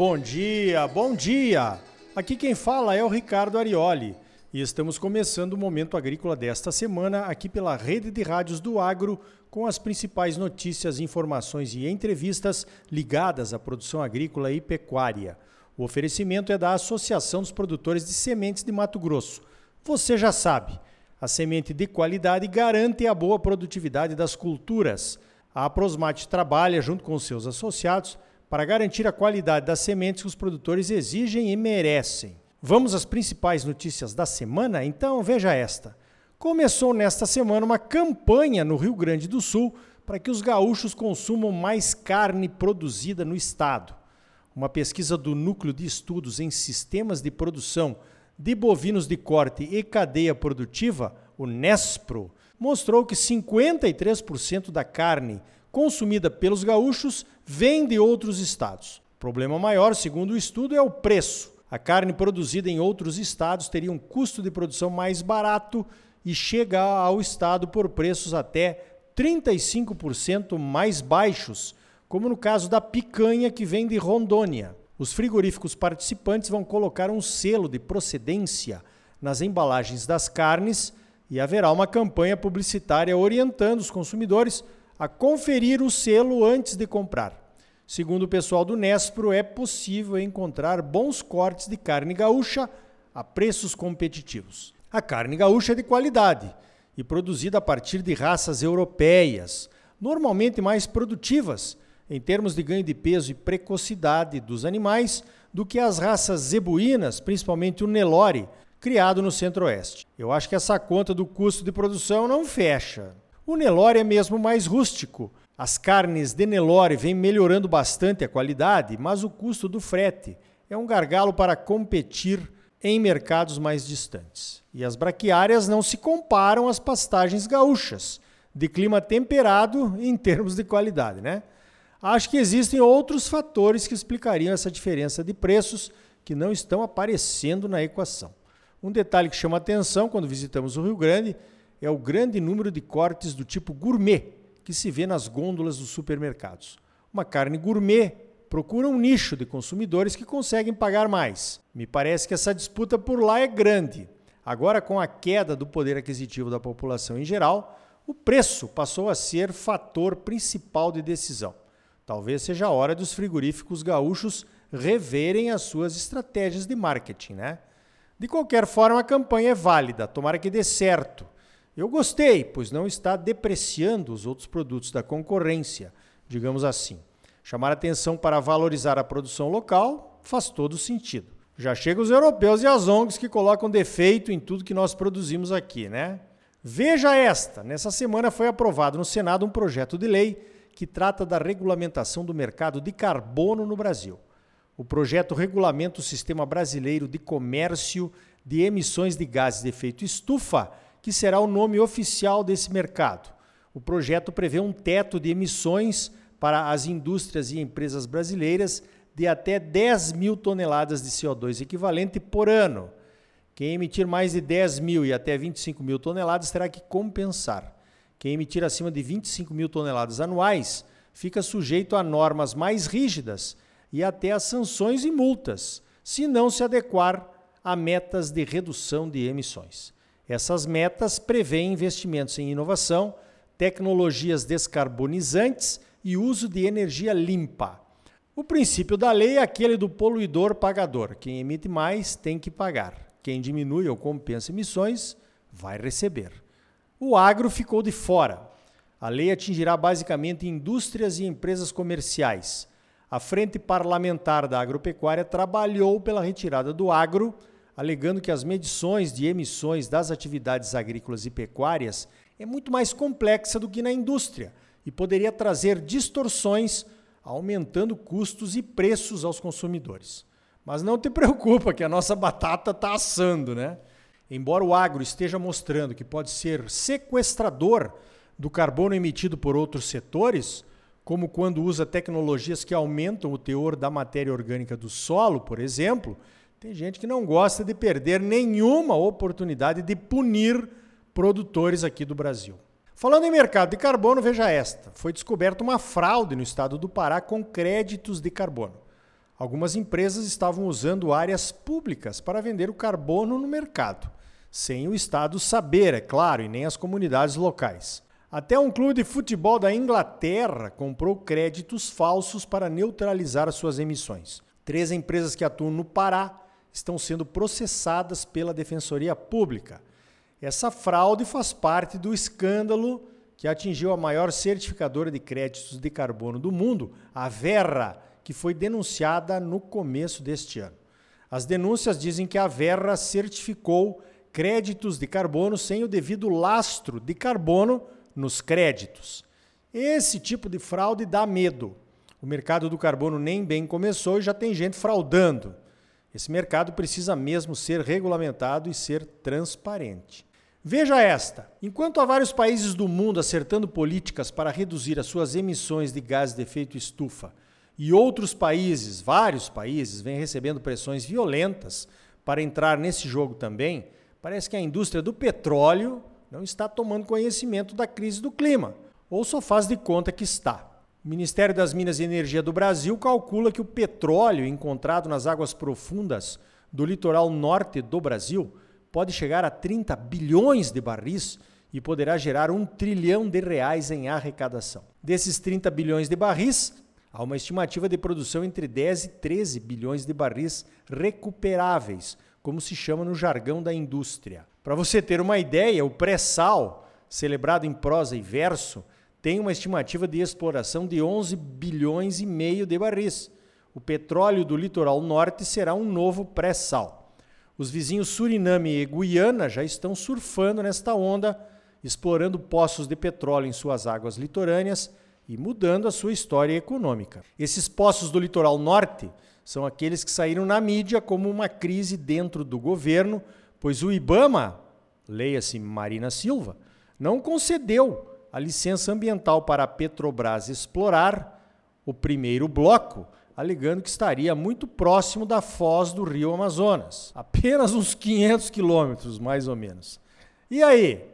Bom dia, bom dia! Aqui quem fala é o Ricardo Arioli e estamos começando o Momento Agrícola desta semana aqui pela Rede de Rádios do Agro com as principais notícias, informações e entrevistas ligadas à produção agrícola e pecuária. O oferecimento é da Associação dos Produtores de Sementes de Mato Grosso. Você já sabe, a semente de qualidade garante a boa produtividade das culturas. A Prosmate trabalha junto com seus associados para garantir a qualidade das sementes que os produtores exigem e merecem. Vamos às principais notícias da semana? Então veja esta. Começou nesta semana uma campanha no Rio Grande do Sul para que os gaúchos consumam mais carne produzida no estado. Uma pesquisa do Núcleo de Estudos em Sistemas de Produção de Bovinos de Corte e Cadeia Produtiva, o NESPRO, mostrou que 53% da carne consumida pelos gaúchos vem de outros estados. O problema maior, segundo o estudo, é o preço. A carne produzida em outros estados teria um custo de produção mais barato e chega ao estado por preços até 35% mais baixos, como no caso da picanha que vem de Rondônia. Os frigoríficos participantes vão colocar um selo de procedência nas embalagens das carnes e haverá uma campanha publicitária orientando os consumidores a conferir o selo antes de comprar. Segundo o pessoal do Nespro, é possível encontrar bons cortes de carne gaúcha a preços competitivos. A carne gaúcha é de qualidade e produzida a partir de raças europeias, normalmente mais produtivas em termos de ganho de peso e precocidade dos animais do que as raças zebuínas, principalmente o Nelore, criado no Centro-Oeste. Eu acho que essa conta do custo de produção não fecha. O Nelore é mesmo mais rústico. As carnes de Nelore vêm melhorando bastante a qualidade, mas o custo do frete é um gargalo para competir em mercados mais distantes. E as braquiárias não se comparam às pastagens gaúchas, de clima temperado em termos de qualidade, né? Acho que existem outros fatores que explicariam essa diferença de preços que não estão aparecendo na equação. Um detalhe que chama atenção quando visitamos o Rio Grande é o grande número de cortes do tipo gourmet que se vê nas gôndolas dos supermercados. Uma carne gourmet procura um nicho de consumidores que conseguem pagar mais. Me parece que essa disputa por lá é grande. Agora, com a queda do poder aquisitivo da população em geral, o preço passou a ser fator principal de decisão. Talvez seja a hora dos frigoríficos gaúchos reverem as suas estratégias de marketing, né? De qualquer forma, a campanha é válida, tomara que dê certo. Eu gostei, pois não está depreciando os outros produtos da concorrência, digamos assim. Chamar atenção para valorizar a produção local faz todo sentido. Já chegam os europeus e as ONGs que colocam defeito em tudo que nós produzimos aqui, né? Veja esta: nessa semana foi aprovado no Senado um projeto de lei que trata da regulamentação do mercado de carbono no Brasil. O projeto regulamenta o Sistema Brasileiro de Comércio de Emissões de Gases de Efeito Estufa que será o nome oficial desse mercado. O projeto prevê um teto de emissões para as indústrias e empresas brasileiras de até 10 mil toneladas de CO2 equivalente por ano. Quem emitir mais de 10 mil e até 25 mil toneladas terá que compensar. Quem emitir acima de 25 mil toneladas anuais fica sujeito a normas mais rígidas e até a sanções e multas, se não se adequar a metas de redução de emissões. Essas metas prevêem investimentos em inovação, tecnologias descarbonizantes e uso de energia limpa. O princípio da lei é aquele do poluidor pagador. Quem emite mais tem que pagar. Quem diminui ou compensa emissões vai receber. O agro ficou de fora. A lei atingirá basicamente indústrias e empresas comerciais. A Frente Parlamentar da Agropecuária trabalhou pela retirada do agro alegando que as medições de emissões das atividades agrícolas e pecuárias é muito mais complexa do que na indústria e poderia trazer distorções, aumentando custos e preços aos consumidores. Mas não te preocupa que a nossa batata está assando, né? Embora o agro esteja mostrando que pode ser sequestrador do carbono emitido por outros setores, como quando usa tecnologias que aumentam o teor da matéria orgânica do solo, por exemplo, tem gente que não gosta de perder nenhuma oportunidade de punir produtores aqui do Brasil. Falando em mercado de carbono, veja esta: foi descoberta uma fraude no estado do Pará com créditos de carbono. algumas empresas estavam usando áreas públicas para vender o carbono no mercado, sem o Estado saber, é claro, e nem as comunidades locais. Até um clube de futebol da Inglaterra comprou créditos falsos para neutralizar suas emissões. Três empresas que atuam no Pará estão sendo processadas pela Defensoria Pública. Essa fraude faz parte do escândalo que atingiu a maior certificadora de créditos de carbono do mundo, a Verra, que foi denunciada no começo deste ano. As denúncias dizem que a Verra certificou créditos de carbono sem o devido lastro de carbono nos créditos. Esse tipo de fraude dá medo. O mercado do carbono nem bem começou e já tem gente fraudando. Esse mercado precisa mesmo ser regulamentado e ser transparente. Veja esta: enquanto há vários países do mundo acertando políticas para reduzir as suas emissões de gases de efeito estufa, e outros países, vários países, vêm recebendo pressões violentas para entrar nesse jogo também, parece que a indústria do petróleo não está tomando conhecimento da crise do clima, ou só faz de conta que está. O Ministério das Minas e Energia do Brasil calcula que o petróleo encontrado nas águas profundas do litoral norte do Brasil pode chegar a 30 bilhões de barris e poderá gerar um trilhão de reais em arrecadação. Desses 30 bilhões de barris, há uma estimativa de produção entre 10 e 13 bilhões de barris recuperáveis, como se chama no jargão da indústria. Para você ter uma ideia, o pré-sal, celebrado em prosa e verso, tem uma estimativa de exploração de 11 bilhões e meio de barris. O petróleo do litoral norte será um novo pré-sal. Os vizinhos Suriname e Guiana já estão surfando nesta onda, explorando poços de petróleo em suas águas litorâneas e mudando a sua história econômica. Esses poços do litoral norte são aqueles que saíram na mídia como uma crise dentro do governo, pois o IBAMA, leia-se Marina Silva, não concedeu a licença ambiental para a Petrobras explorar o primeiro bloco alegando que estaria muito próximo da foz do rio Amazonas, apenas uns 500 quilômetros, mais ou menos. E aí?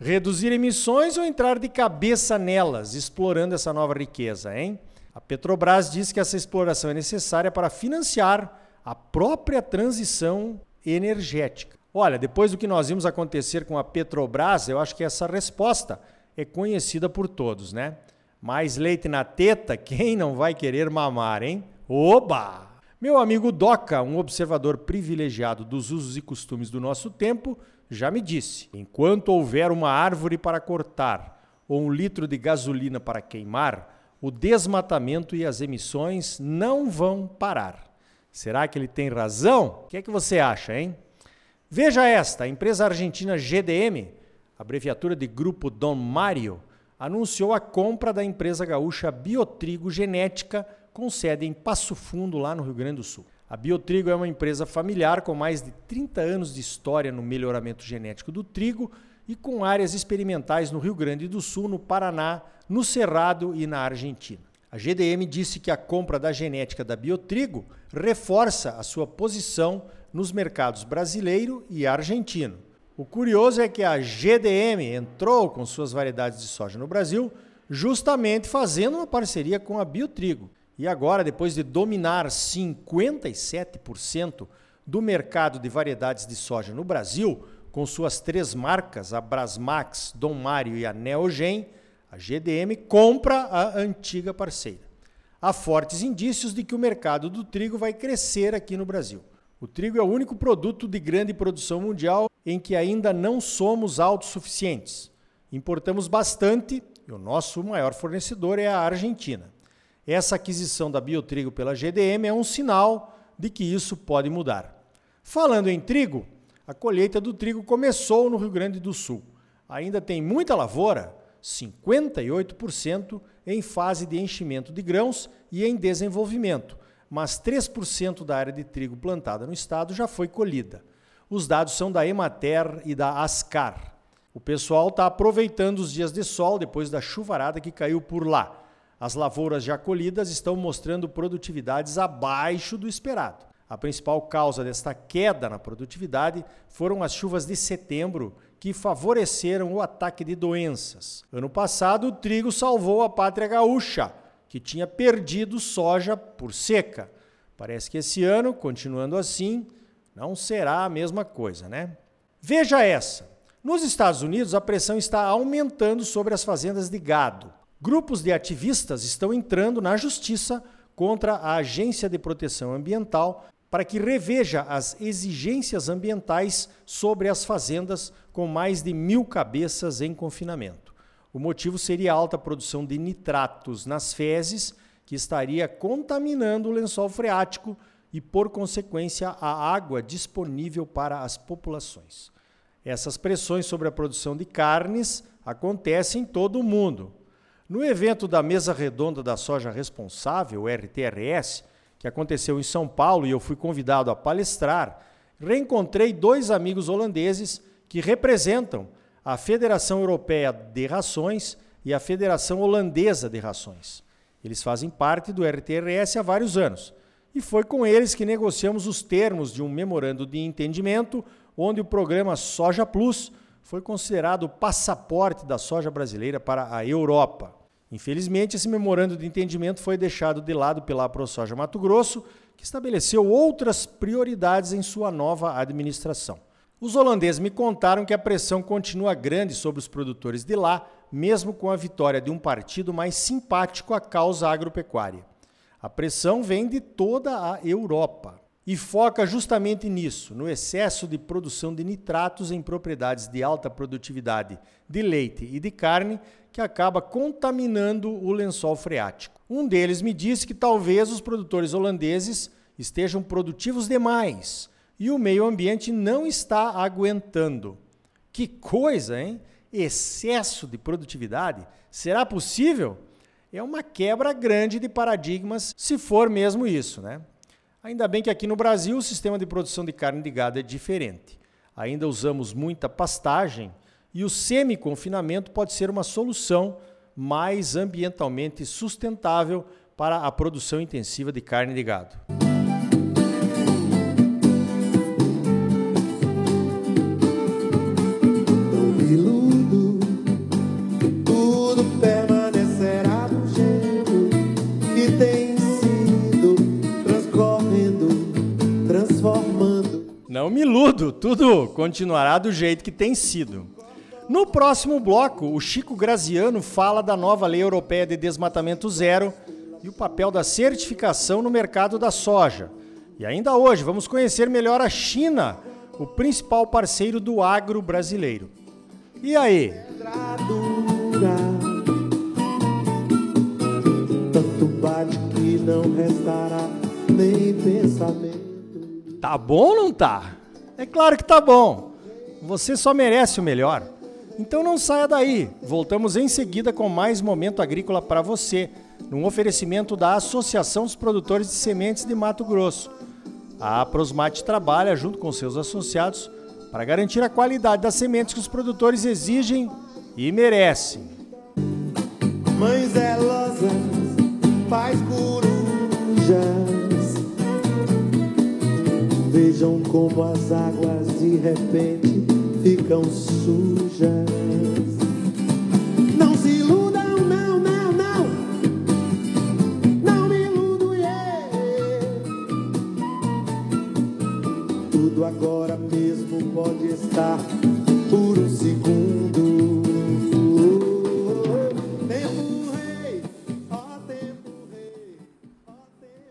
Reduzir emissões ou entrar de cabeça nelas, explorando essa nova riqueza, hein? A Petrobras diz que essa exploração é necessária para financiar a própria transição energética. Olha, depois do que nós vimos acontecer com a Petrobras, eu acho que essa resposta é conhecida por todos, né? Mais leite na teta, quem não vai querer mamar, hein? Oba! Meu amigo Doca, um observador privilegiado dos usos e costumes do nosso tempo, já me disse: enquanto houver uma árvore para cortar ou um litro de gasolina para queimar, o desmatamento e as emissões não vão parar. Será que ele tem razão? O que é que você acha, hein? Veja esta: a empresa argentina GDM, abreviatura de Grupo Dom Mário, anunciou a compra da empresa gaúcha Biotrigo Genética, com sede em Passo Fundo, lá no Rio Grande do Sul. A Biotrigo é uma empresa familiar com mais de 30 anos de história no melhoramento genético do trigo e com áreas experimentais no Rio Grande do Sul, no Paraná, no Cerrado e na Argentina. A GDM disse que a compra da genética da Biotrigo reforça a sua posição nos mercados brasileiro e argentino o curioso é que a GDM entrou com suas variedades de soja no Brasil, justamente fazendo uma parceria com a Biotrigo. E agora, depois de dominar 57% do mercado de variedades de soja no Brasil, com suas três marcas, a Brasmax, Dom Mário e a Neogen, a GDM compra a antiga parceira. Há fortes indícios de que o mercado do trigo vai crescer aqui no Brasil. O trigo é o único produto de grande produção mundial em que ainda não somos autossuficientes. Importamos bastante e o nosso maior fornecedor é a Argentina. Essa aquisição da Biotrigo pela GDM é um sinal de que isso pode mudar. Falando em trigo, a colheita do trigo começou no Rio Grande do Sul. Ainda tem muita lavoura, 58% em fase de enchimento de grãos e em desenvolvimento mas 3% da área de trigo plantada no estado já foi colhida. Os dados são da Emater e da Ascar. O pessoal está aproveitando os dias de sol depois da chuvarada que caiu por lá. As lavouras já colhidas estão mostrando produtividades abaixo do esperado. A principal causa desta queda na produtividade foram as chuvas de setembro, que favoreceram o ataque de doenças. Ano passado, o trigo salvou a pátria gaúcha, que tinha perdido soja por seca. Parece que esse ano, continuando assim, não será a mesma coisa, né? Veja essa. Nos Estados Unidos, a pressão está aumentando sobre as fazendas de gado. Grupos de ativistas estão entrando na justiça contra a Agência de Proteção Ambiental para que reveja as exigências ambientais sobre as fazendas com mais de mil cabeças em confinamento. O motivo seria a alta produção de nitratos nas fezes, que estaria contaminando o lençol freático e, por consequência, a água disponível para as populações. Essas pressões sobre a produção de carnes acontecem em todo o mundo. No evento da Mesa Redonda da Soja Responsável, RTRS, que aconteceu em São Paulo e eu fui convidado a palestrar, reencontrei dois amigos holandeses que representam a Federação Europeia de Rações e a Federação Holandesa de Rações. Eles fazem parte do RTRS há vários anos. E foi com eles que negociamos os termos de um memorando de entendimento onde o programa Soja Plus foi considerado o passaporte da soja brasileira para a Europa. Infelizmente, esse memorando de entendimento foi deixado de lado pela ProSoja Mato Grosso, que estabeleceu outras prioridades em sua nova administração. Os holandeses me contaram que a pressão continua grande sobre os produtores de lá, mesmo com a vitória de um partido mais simpático à causa agropecuária. A pressão vem de toda a Europa e foca justamente nisso, no excesso de produção de nitratos em propriedades de alta produtividade de leite e de carne, que acaba contaminando o lençol freático. Um deles me disse que talvez os produtores holandeses estejam produtivos demais e o meio ambiente não está aguentando. Que coisa, hein? Excesso de produtividade? Será possível? É uma quebra grande de paradigmas, se for mesmo isso, né? Ainda bem que aqui no Brasil o sistema de produção de carne de gado é diferente. Ainda usamos muita pastagem e o semi-confinamento pode ser uma solução mais ambientalmente sustentável para a produção intensiva de carne de gado. Tudo continuará do jeito que tem sido. No próximo bloco, o Chico Graziano fala da nova Lei Europeia de Desmatamento Zero e o papel da certificação no mercado da soja. E ainda hoje, vamos conhecer melhor a China, o principal parceiro do agro brasileiro. E aí? Tá bom ou não tá? É claro que tá bom. Você só merece o melhor. Então não saia daí. Voltamos em seguida com mais momento agrícola para você, num oferecimento da Associação dos Produtores de Sementes de Mato Grosso. A Prosmate trabalha junto com seus associados para garantir a qualidade das sementes que os produtores exigem e merecem. Mães pais corujas Vejam como as águas de repente ficam sujas.